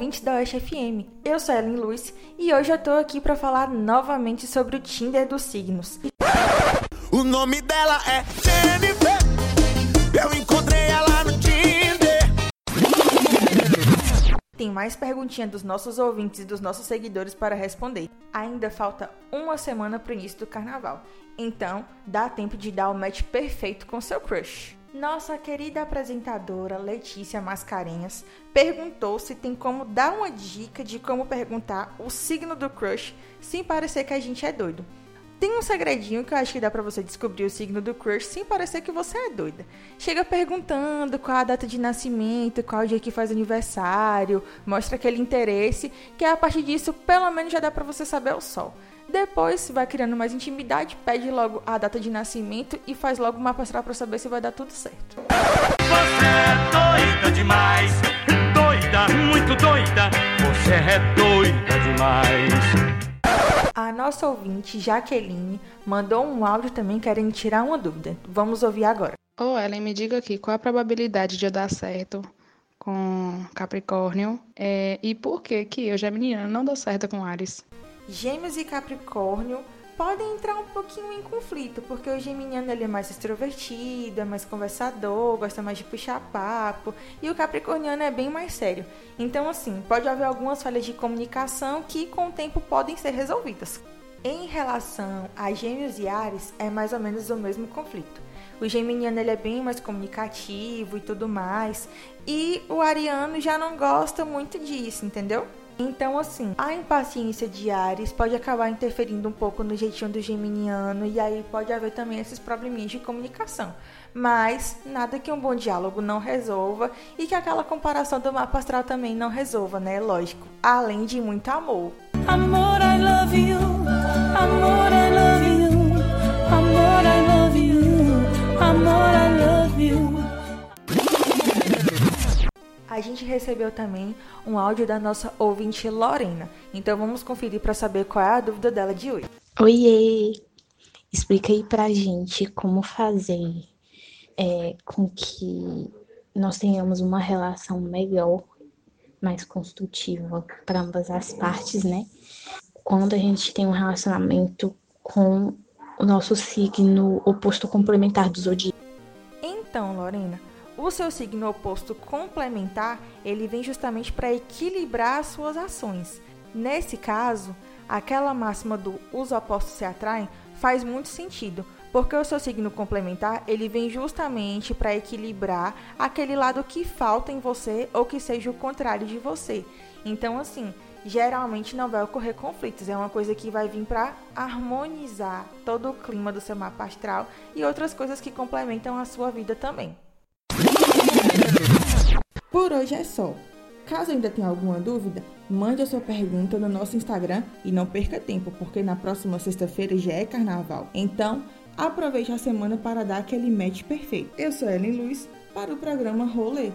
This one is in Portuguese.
ouvintes da Oeste FM. Eu sou Ellen Luz e hoje eu tô aqui para falar novamente sobre o Tinder dos signos. O nome dela é Jennifer. Eu encontrei ela no Tinder. Tem mais perguntinha dos nossos ouvintes e dos nossos seguidores para responder. Ainda falta uma semana para o início do carnaval, então dá tempo de dar o match perfeito com seu crush. Nossa querida apresentadora Letícia Mascarenhas perguntou se tem como dar uma dica de como perguntar o signo do crush sem parecer que a gente é doido. Tem um segredinho que eu acho que dá para você descobrir o signo do crush sem parecer que você é doida. Chega perguntando qual a data de nascimento, qual o dia que faz aniversário, mostra aquele interesse, que a partir disso pelo menos já dá para você saber o sol. Depois, vai criando mais intimidade, pede logo a data de nascimento e faz logo uma astral para saber se vai dar tudo certo. Você é doida demais, doida, muito doida. Você é doida demais. Nossa ouvinte, Jaqueline, mandou um áudio também querendo tirar uma dúvida. Vamos ouvir agora. Ô, Ellen, me diga aqui, qual a probabilidade de eu dar certo com Capricórnio? É, e por que que eu, Geminiana, não dou certo com Ares? Gêmeos e Capricórnio podem entrar um pouquinho em conflito, porque o geminiano ele é mais extrovertido, é mais conversador, gosta mais de puxar papo, e o capricorniano é bem mais sério. Então, assim, pode haver algumas falhas de comunicação que com o tempo podem ser resolvidas. Em relação a Gêmeos e Ares, é mais ou menos o mesmo conflito. O geminiano ele é bem mais comunicativo e tudo mais, e o ariano já não gosta muito disso, entendeu? Então, assim, a impaciência de Ares pode acabar interferindo um pouco no jeitinho do geminiano e aí pode haver também esses probleminhas de comunicação. Mas nada que um bom diálogo não resolva e que aquela comparação do mapa astral também não resolva, né? Lógico. Além de muito amor. Amor, A gente recebeu também um áudio da nossa ouvinte Lorena. Então vamos conferir para saber qual é a dúvida dela de hoje. Oiê! Explica aí pra gente como fazer é, com que nós tenhamos uma relação melhor, mais construtiva para ambas as partes, né? Quando a gente tem um relacionamento com o nosso signo oposto complementar do zodíaco. Então, Lorena, o seu signo oposto complementar, ele vem justamente para equilibrar as suas ações. Nesse caso, aquela máxima do os opostos se atraem faz muito sentido, porque o seu signo complementar, ele vem justamente para equilibrar aquele lado que falta em você ou que seja o contrário de você. Então, assim, geralmente não vai ocorrer conflitos, é uma coisa que vai vir para harmonizar todo o clima do seu mapa astral e outras coisas que complementam a sua vida também. Por hoje é só. Caso ainda tenha alguma dúvida, mande a sua pergunta no nosso Instagram e não perca tempo, porque na próxima sexta-feira já é carnaval. Então, aproveite a semana para dar aquele match perfeito. Eu sou Ellen Luz para o programa Rolê.